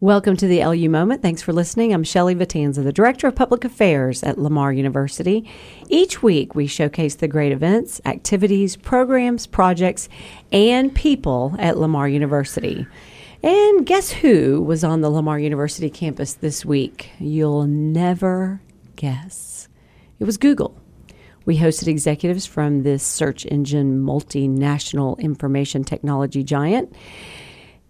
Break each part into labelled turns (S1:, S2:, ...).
S1: Welcome to the LU Moment. Thanks for listening. I'm Shelley Vitanza, the Director of Public Affairs at Lamar University. Each week, we showcase the great events, activities, programs, projects, and people at Lamar University. And guess who was on the Lamar University campus this week? You'll never guess. It was Google. We hosted executives from this search engine multinational information technology giant.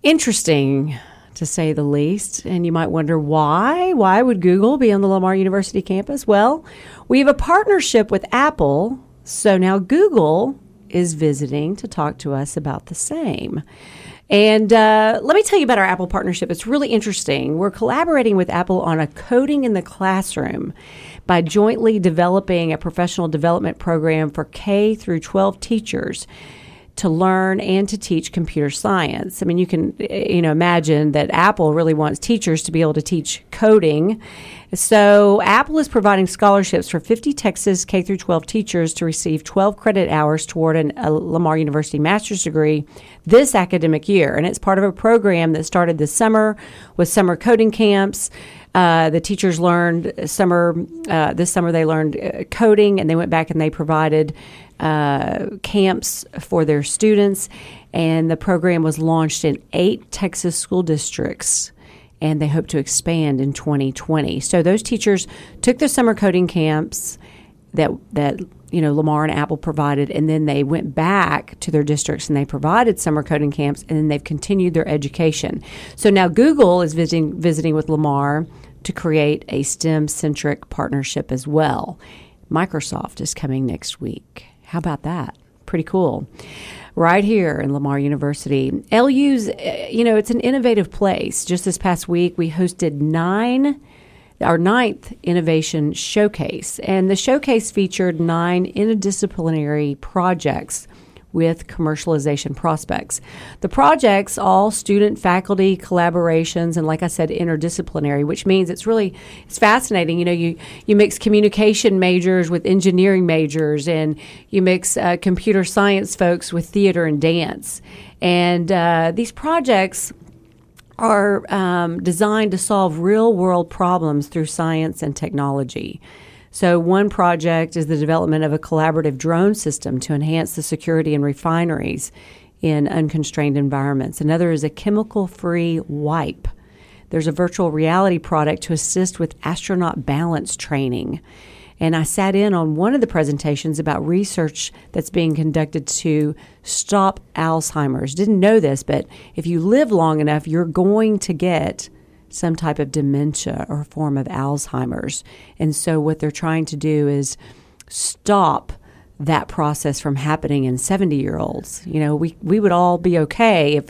S1: Interesting to say the least. And you might wonder why? Why would Google be on the Lamar University campus? Well, we have a partnership with Apple. So now Google is visiting to talk to us about the same. And uh, let me tell you about our Apple partnership. It's really interesting. We're collaborating with Apple on a coding in the classroom by jointly developing a professional development program for K through 12 teachers to learn and to teach computer science. I mean, you can you know imagine that Apple really wants teachers to be able to teach coding. So, Apple is providing scholarships for 50 Texas K through 12 teachers to receive 12 credit hours toward an, a Lamar University master's degree this academic year, and it's part of a program that started this summer with summer coding camps. Uh, the teachers learned summer uh, this summer they learned uh, coding and they went back and they provided uh, camps for their students, and the program was launched in eight Texas school districts. And they hope to expand in 2020. So those teachers took the summer coding camps that that you know Lamar and Apple provided, and then they went back to their districts and they provided summer coding camps, and then they've continued their education. So now Google is visiting visiting with Lamar to create a STEM centric partnership as well. Microsoft is coming next week. How about that? Pretty cool. Right here in Lamar University. LU's, eh, you know, it's an innovative place. Just this past week, we hosted nine our ninth innovation showcase. And the showcase featured nine interdisciplinary projects with commercialization prospects. The projects all student faculty collaborations and like I said interdisciplinary, which means it's really it's fascinating. You know, you you mix communication majors with engineering majors and you mix uh, computer science folks with theater and dance. And uh, these projects are um, designed to solve real world problems through science and technology. So, one project is the development of a collaborative drone system to enhance the security in refineries in unconstrained environments. Another is a chemical free wipe. There's a virtual reality product to assist with astronaut balance training. And I sat in on one of the presentations about research that's being conducted to stop Alzheimer's. Didn't know this, but if you live long enough, you're going to get some type of dementia or form of Alzheimer's. And so, what they're trying to do is stop that process from happening in 70 year olds. You know, we, we would all be okay if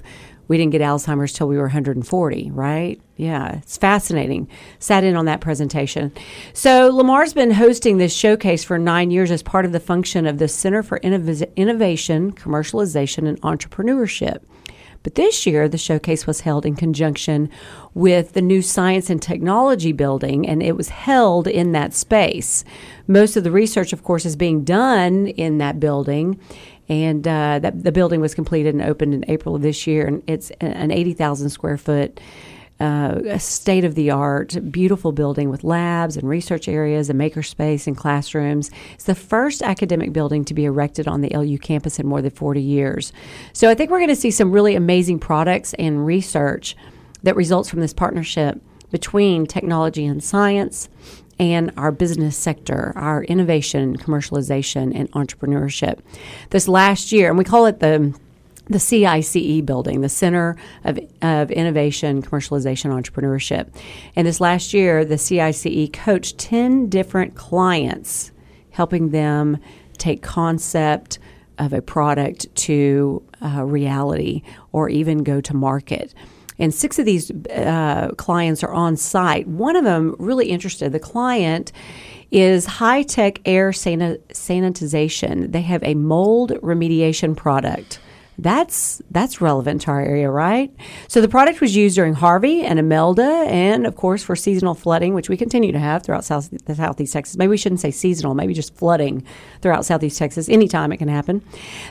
S1: we didn't get Alzheimer's till we were 140, right? Yeah, it's fascinating. Sat in on that presentation. So, Lamar's been hosting this showcase for nine years as part of the function of the Center for Innovation, Commercialization, and Entrepreneurship. But this year, the showcase was held in conjunction with the new Science and Technology building, and it was held in that space. Most of the research, of course, is being done in that building and uh, that, the building was completed and opened in April of this year, and it's an 80,000 square foot. Uh, state of the art, beautiful building with labs and research areas, and makerspace and classrooms. It's the first academic building to be erected on the LU campus in more than 40 years. So I think we're going to see some really amazing products and research that results from this partnership between technology and science and our business sector, our innovation, commercialization, and entrepreneurship. This last year, and we call it the the CICE building, the Center of, of Innovation, Commercialization, Entrepreneurship. And this last year, the CICE coached 10 different clients, helping them take concept of a product to uh, reality or even go to market and six of these uh, clients are on site. One of them really interested. The client is high tech air sanitization. They have a mold remediation product That's that's relevant to our area, right? So the product was used during Harvey and Imelda, and of course for seasonal flooding, which we continue to have throughout South the Southeast Texas. Maybe we shouldn't say seasonal, maybe just flooding throughout Southeast Texas. Anytime it can happen.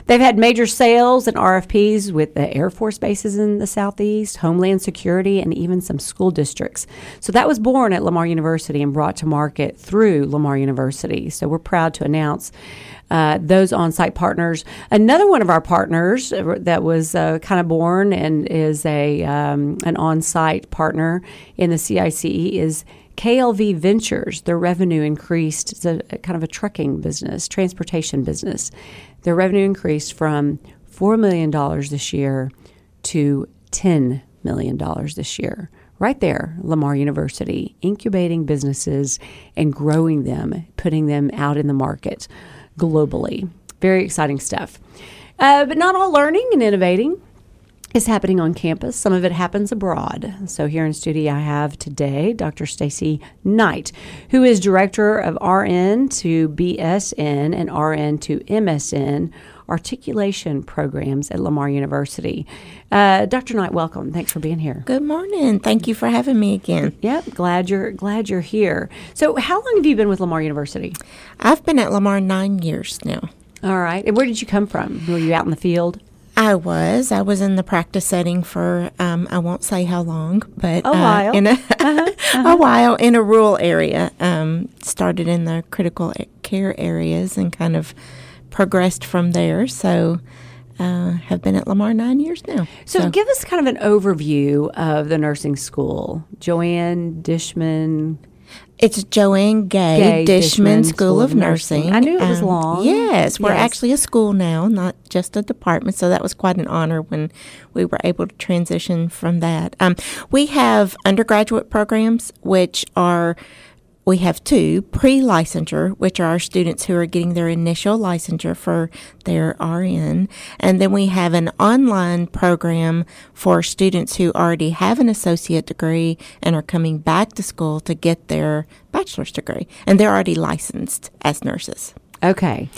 S1: They've had major sales and RFPs with the Air Force bases in the Southeast, Homeland Security, and even some school districts. So that was born at Lamar University and brought to market through Lamar University. So we're proud to announce uh, those on site partners. Another one of our partners that was uh, kind of born and is a um, an on site partner in the CICE is. KLV Ventures, their revenue increased. It's a, a kind of a trucking business, transportation business. Their revenue increased from $4 million this year to $10 million this year. Right there, Lamar University, incubating businesses and growing them, putting them out in the market globally. Very exciting stuff. Uh, but not all learning and innovating is happening on campus. Some of it happens abroad. So here in studio, I have today Dr. Stacy Knight, who is director of RN to BSN and RN to MSN articulation programs at Lamar University. Uh, Dr. Knight, welcome. Thanks for being here.
S2: Good morning. Thank you for having me again.
S1: Yep, glad you're glad you're here. So, how long have you been with Lamar University?
S2: I've been at Lamar nine years now.
S1: All right. And where did you come from? Were you out in the field?
S2: I was. I was in the practice setting for um, I won't say how long, but
S1: a while.
S2: Uh, in a, uh-huh, uh-huh. a while in a rural area. Um, started in the critical care areas and kind of progressed from there. So, uh, have been at Lamar nine years now.
S1: So, so, give us kind of an overview of the nursing school. Joanne Dishman.
S2: It's Joanne Gay, Gay Dishman, Dishman School, School, of Nursing. Nursing.
S1: I knew it was um, long.
S2: Yes, we're yes. actually a school now, not just a department. So that was quite an honor when we were able to transition from that. Um, we have undergraduate programs, which are we have two pre licensure, which are our students who are getting their initial licensure for their RN. And then we have an online program for students who already have an associate degree and are coming back to school to get their bachelor's degree. And they're already licensed as nurses.
S1: Okay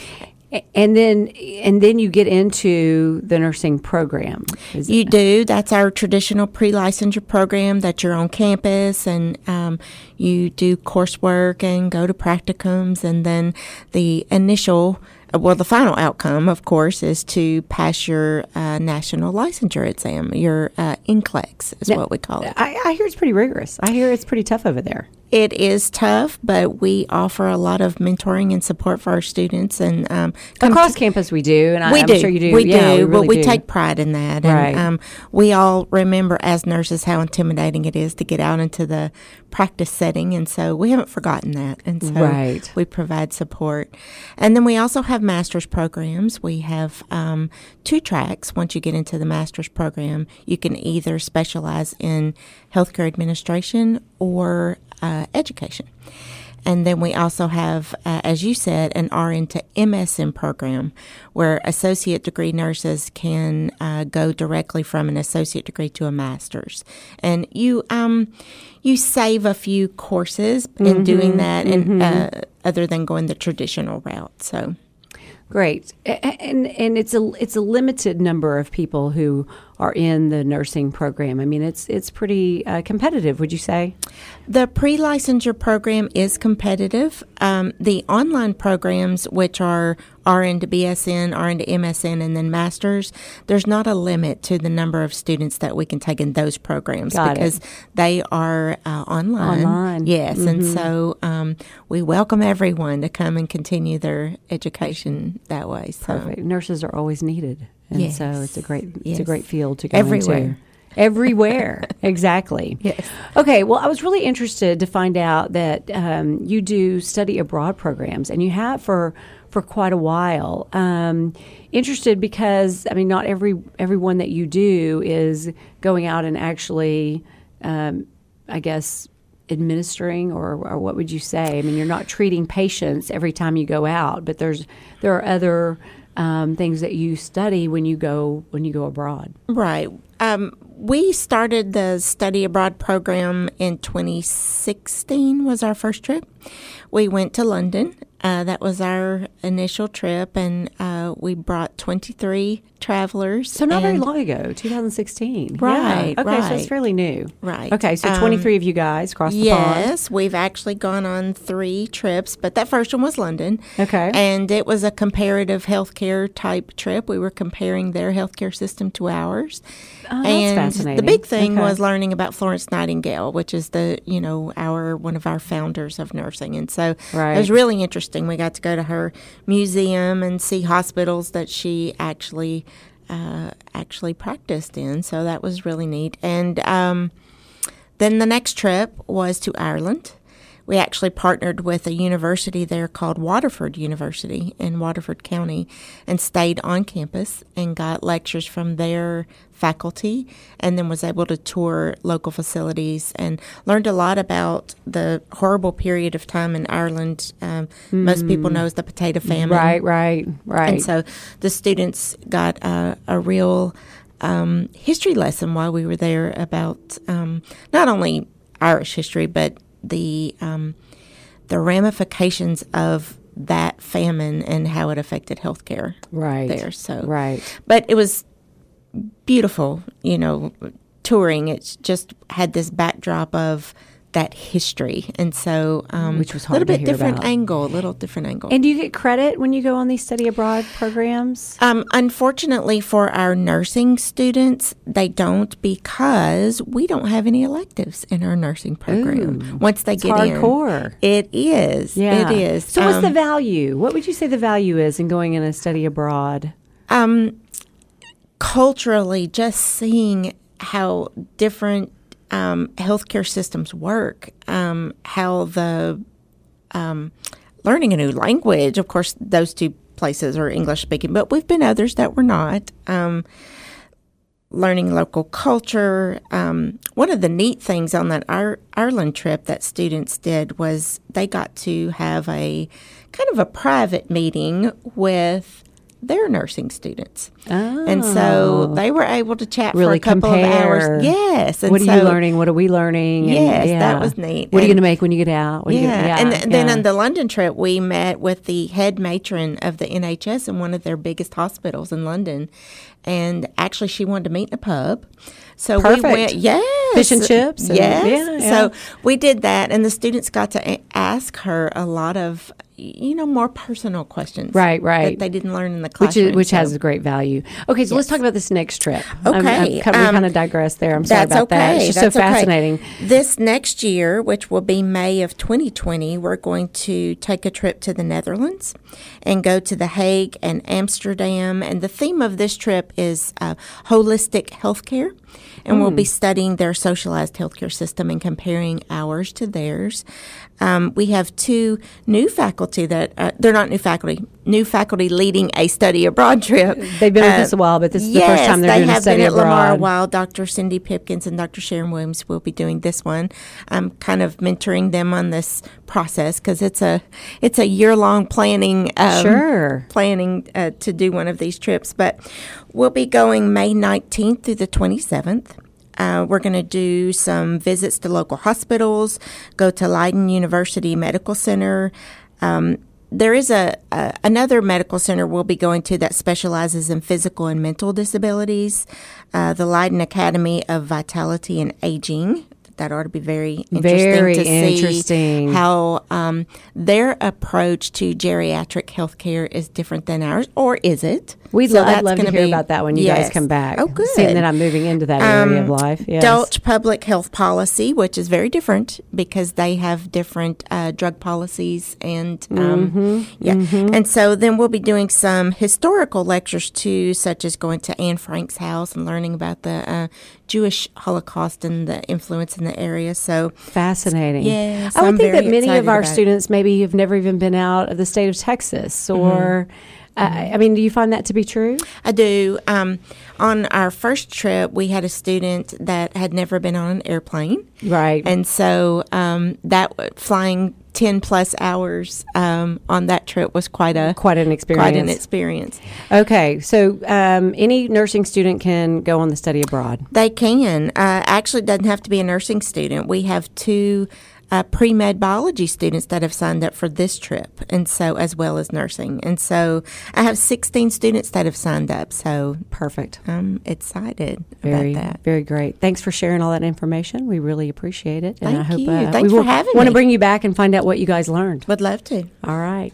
S1: and then and then you get into the nursing program
S2: you it? do that's our traditional pre-licensure program that you're on campus and um, you do coursework and go to practicums and then the initial well, the final outcome, of course, is to pass your uh, national licensure exam, your uh, NCLEX is now, what we call it.
S1: I, I hear it's pretty rigorous. I hear it's pretty tough over there.
S2: It is tough, but we offer a lot of mentoring and support for our students. And um,
S1: across to, campus, we do, and
S2: we
S1: I,
S2: do.
S1: am sure you do.
S2: We
S1: yeah,
S2: do,
S1: we really
S2: but we
S1: do.
S2: take pride in that.
S1: Right.
S2: And um, we all remember as nurses how intimidating it is to get out into the practice setting, and so we haven't forgotten that. And so
S1: right.
S2: we provide support. And then we also have master's programs. We have um, two tracks. Once you get into the master's program, you can either specialize in healthcare administration or uh, education. And then we also have, uh, as you said, an RN to MSN program where associate degree nurses can uh, go directly from an associate degree to a master's. And you, um, you save a few courses in mm-hmm, doing that, mm-hmm. and uh, other than going the traditional route. So.
S1: Great, and and it's a it's a limited number of people who are in the nursing program. I mean, it's it's pretty uh, competitive. Would you say?
S2: The pre-licensure program is competitive. Um, the online programs, which are RN to BSN, RN to MSN, and then masters, there's not a limit to the number of students that we can take in those programs
S1: Got
S2: because
S1: it.
S2: they are uh, online.
S1: Online,
S2: yes,
S1: mm-hmm.
S2: and so um, we welcome everyone to come and continue their education that way.
S1: So. Perfect. Nurses are always needed. And
S2: yes.
S1: so it's a great it's
S2: yes.
S1: a great field to go
S2: everywhere.
S1: Into. Everywhere, exactly.
S2: Yes.
S1: Okay. Well, I was really interested to find out that um, you do study abroad programs, and you have for for quite a while. Um, interested because I mean, not every everyone that you do is going out and actually, um, I guess, administering or, or what would you say? I mean, you're not treating patients every time you go out, but there's there are other um, things that you study when you go when you go abroad.
S2: Right. Um, we started the study abroad program in 2016 was our first trip. We went to London Uh, that was our initial trip, and uh, we brought 23 travelers.
S1: So not very long ago, 2016.
S2: Right,
S1: Yeah. Okay, so it's
S2: right.
S1: fairly new.
S2: Right.
S1: Okay, so
S2: Um,
S1: 23 of you guys crossed the pond.
S2: Yes, we've actually gone on three trips, but that first one was London.
S1: Okay.
S2: And it was a comparative healthcare type trip. We were comparing their healthcare system to ours.
S1: Oh, that's
S2: and the big thing
S1: Okay.
S2: was learning about Florence Nightingale, which is the, you know, our one of our founders of nursing. And so
S1: Right.
S2: it was really interesting. We got to go to her museum and see hospitals that she actually uh, actually practiced in. So that was really neat. And um, then the next trip was to Ireland. We actually partnered with a university there called Waterford University in Waterford County and stayed on campus and got lectures from their faculty and then was able to tour local facilities and learned a lot about the horrible period of time in Ireland. Um, Most people know as the potato famine.
S1: Right, right, right.
S2: And so the students got a, a real um, history lesson while we were there about um, not only Irish history, but the um, the ramifications of that famine and how it affected healthcare
S1: right.
S2: there. So,
S1: Right.
S2: but it was beautiful, you know, touring. It just had this backdrop of that history, and so um,
S1: Which was
S2: a little bit different
S1: about.
S2: angle, a little different angle.
S1: And do you get credit when you go on these study abroad programs?
S2: Um, unfortunately for our nursing students, they don't because we don't have any electives in our nursing program. Once they get
S1: hardcore.
S2: in, it is.
S1: Yeah.
S2: It is.
S1: So, what's the
S2: Um,
S1: value? What would you say the value is in going in a study abroad?
S2: um, culturally, just seeing how different um, healthcare systems work, um, how the um, learning a new language, of course, those two places are English speaking, but we've been others that were not. Um, learning local culture. Um, one of the neat things on that Ir- Ireland trip that students did was they got to have a kind of a private meeting with their nursing students. And so oh. they were able to chat for
S1: Oh.
S2: A couple
S1: compare.
S2: of hours. Yes. And
S1: what are
S2: so,
S1: you learning? What are we learning? And,
S2: Yes, that was neat.
S1: What are you going to make when you get out? What are you
S2: Yeah.
S1: gonna-
S2: and th- then on the London trip, we met with the head matron of the NHS in one of their biggest hospitals in London. And actually, she wanted to meet in a pub. So
S1: Perfect.
S2: we went, yes.
S1: Fish and chips and-
S2: yes.
S1: yeah, yeah.
S2: So we did that, and the students got to a- ask her a lot of, you know, more personal questions.
S1: Right, right.
S2: That they didn't learn in the
S1: which is, which
S2: So-
S1: has a great value. Okay, so let's talk about this next trip. I'm- I'm
S2: Okay,
S1: kind- we
S2: um,
S1: kind of digress there. I'm sorry about that.
S2: okay.
S1: It's just
S2: That's
S1: so
S2: okay.
S1: fascinating.
S2: This next year, which will be May of 2020, we're going to take a trip to the Netherlands and go to The Hague and Amsterdam. And the theme of this trip is uh, holistic healthcare. And we'll be
S1: Hmm.
S2: studying their socialized healthcare system and comparing ours to theirs. Um, we have two new faculty that uh, they're not new faculty, new faculty leading a study abroad trip.
S1: They've been with
S2: Uh,
S1: us a while, but this is the first time they're
S2: they
S1: doing a study abroad.
S2: They have been at Lamar a while. Dr. Cindy Pipkins and Dr. Sharon Williams will be doing this one. I'm kind of mentoring them on this process because it's a it's a year long planning. Um,
S1: Sure.
S2: planning uh, to do one of these trips, but we'll be going May 19th through the 27th. Uh, we're going to do some visits to local hospitals, go to Leiden University Medical Center. Um, there is a, a another medical center we'll be going to that specializes in physical and mental disabilities, uh, the Leiden Academy of Vitality and Aging. That ought to be very interesting
S1: Very
S2: to see how um, their approach to geriatric healthcare is different than ours, or is it?
S1: We'd
S2: So
S1: lo- I'd love to hear
S2: be-
S1: about that when you guys come back.
S2: Oh, good.
S1: Seeing that I'm moving into that area of life. Yes.
S2: Dutch public health policy, which is very different because they have different uh, drug policies and um,
S1: Mm-hmm,
S2: yeah. And so then we'll be doing some historical lectures too, such as going to Anne Frank's house and learning about the uh, Jewish Holocaust and the influence in the area. So
S1: Fascinating.
S2: Yes,
S1: I would
S2: I'm
S1: think that many of our students maybe have never even been out of the state of Texas or.
S2: Mm-hmm.
S1: Uh, I mean, do you find that to be true?
S2: I do. Um, on our first trip, we had a student that had never been on an airplane.
S1: Right.
S2: And so um, that flying 10 plus hours um, on that trip was quite a
S1: Quite an experience.
S2: quite an experience.
S1: Okay, so um, any nursing student can go on the study abroad.
S2: They can. Uh, actually, it doesn't have to be a nursing student. We have two uh, pre med biology students that have signed up for this trip, and so as well as nursing. And so I have 16 students that have signed up. So
S1: Perfect.
S2: I'm excited
S1: Very,
S2: about that.
S1: very great. Thanks for sharing all that information. We really appreciate it. And I
S2: Thank
S1: hope
S2: you.
S1: uh,
S2: Thanks
S1: we
S2: for having
S1: Want to bring you back and find out what you guys learned.
S2: Would love to.
S1: All right.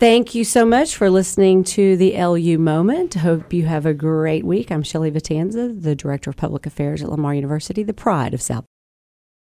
S1: Thank you so much for listening to the LU Moment. Hope you have a great week. I'm Shelley Vitanza, the Director of Public Affairs at Lamar University, the pride of South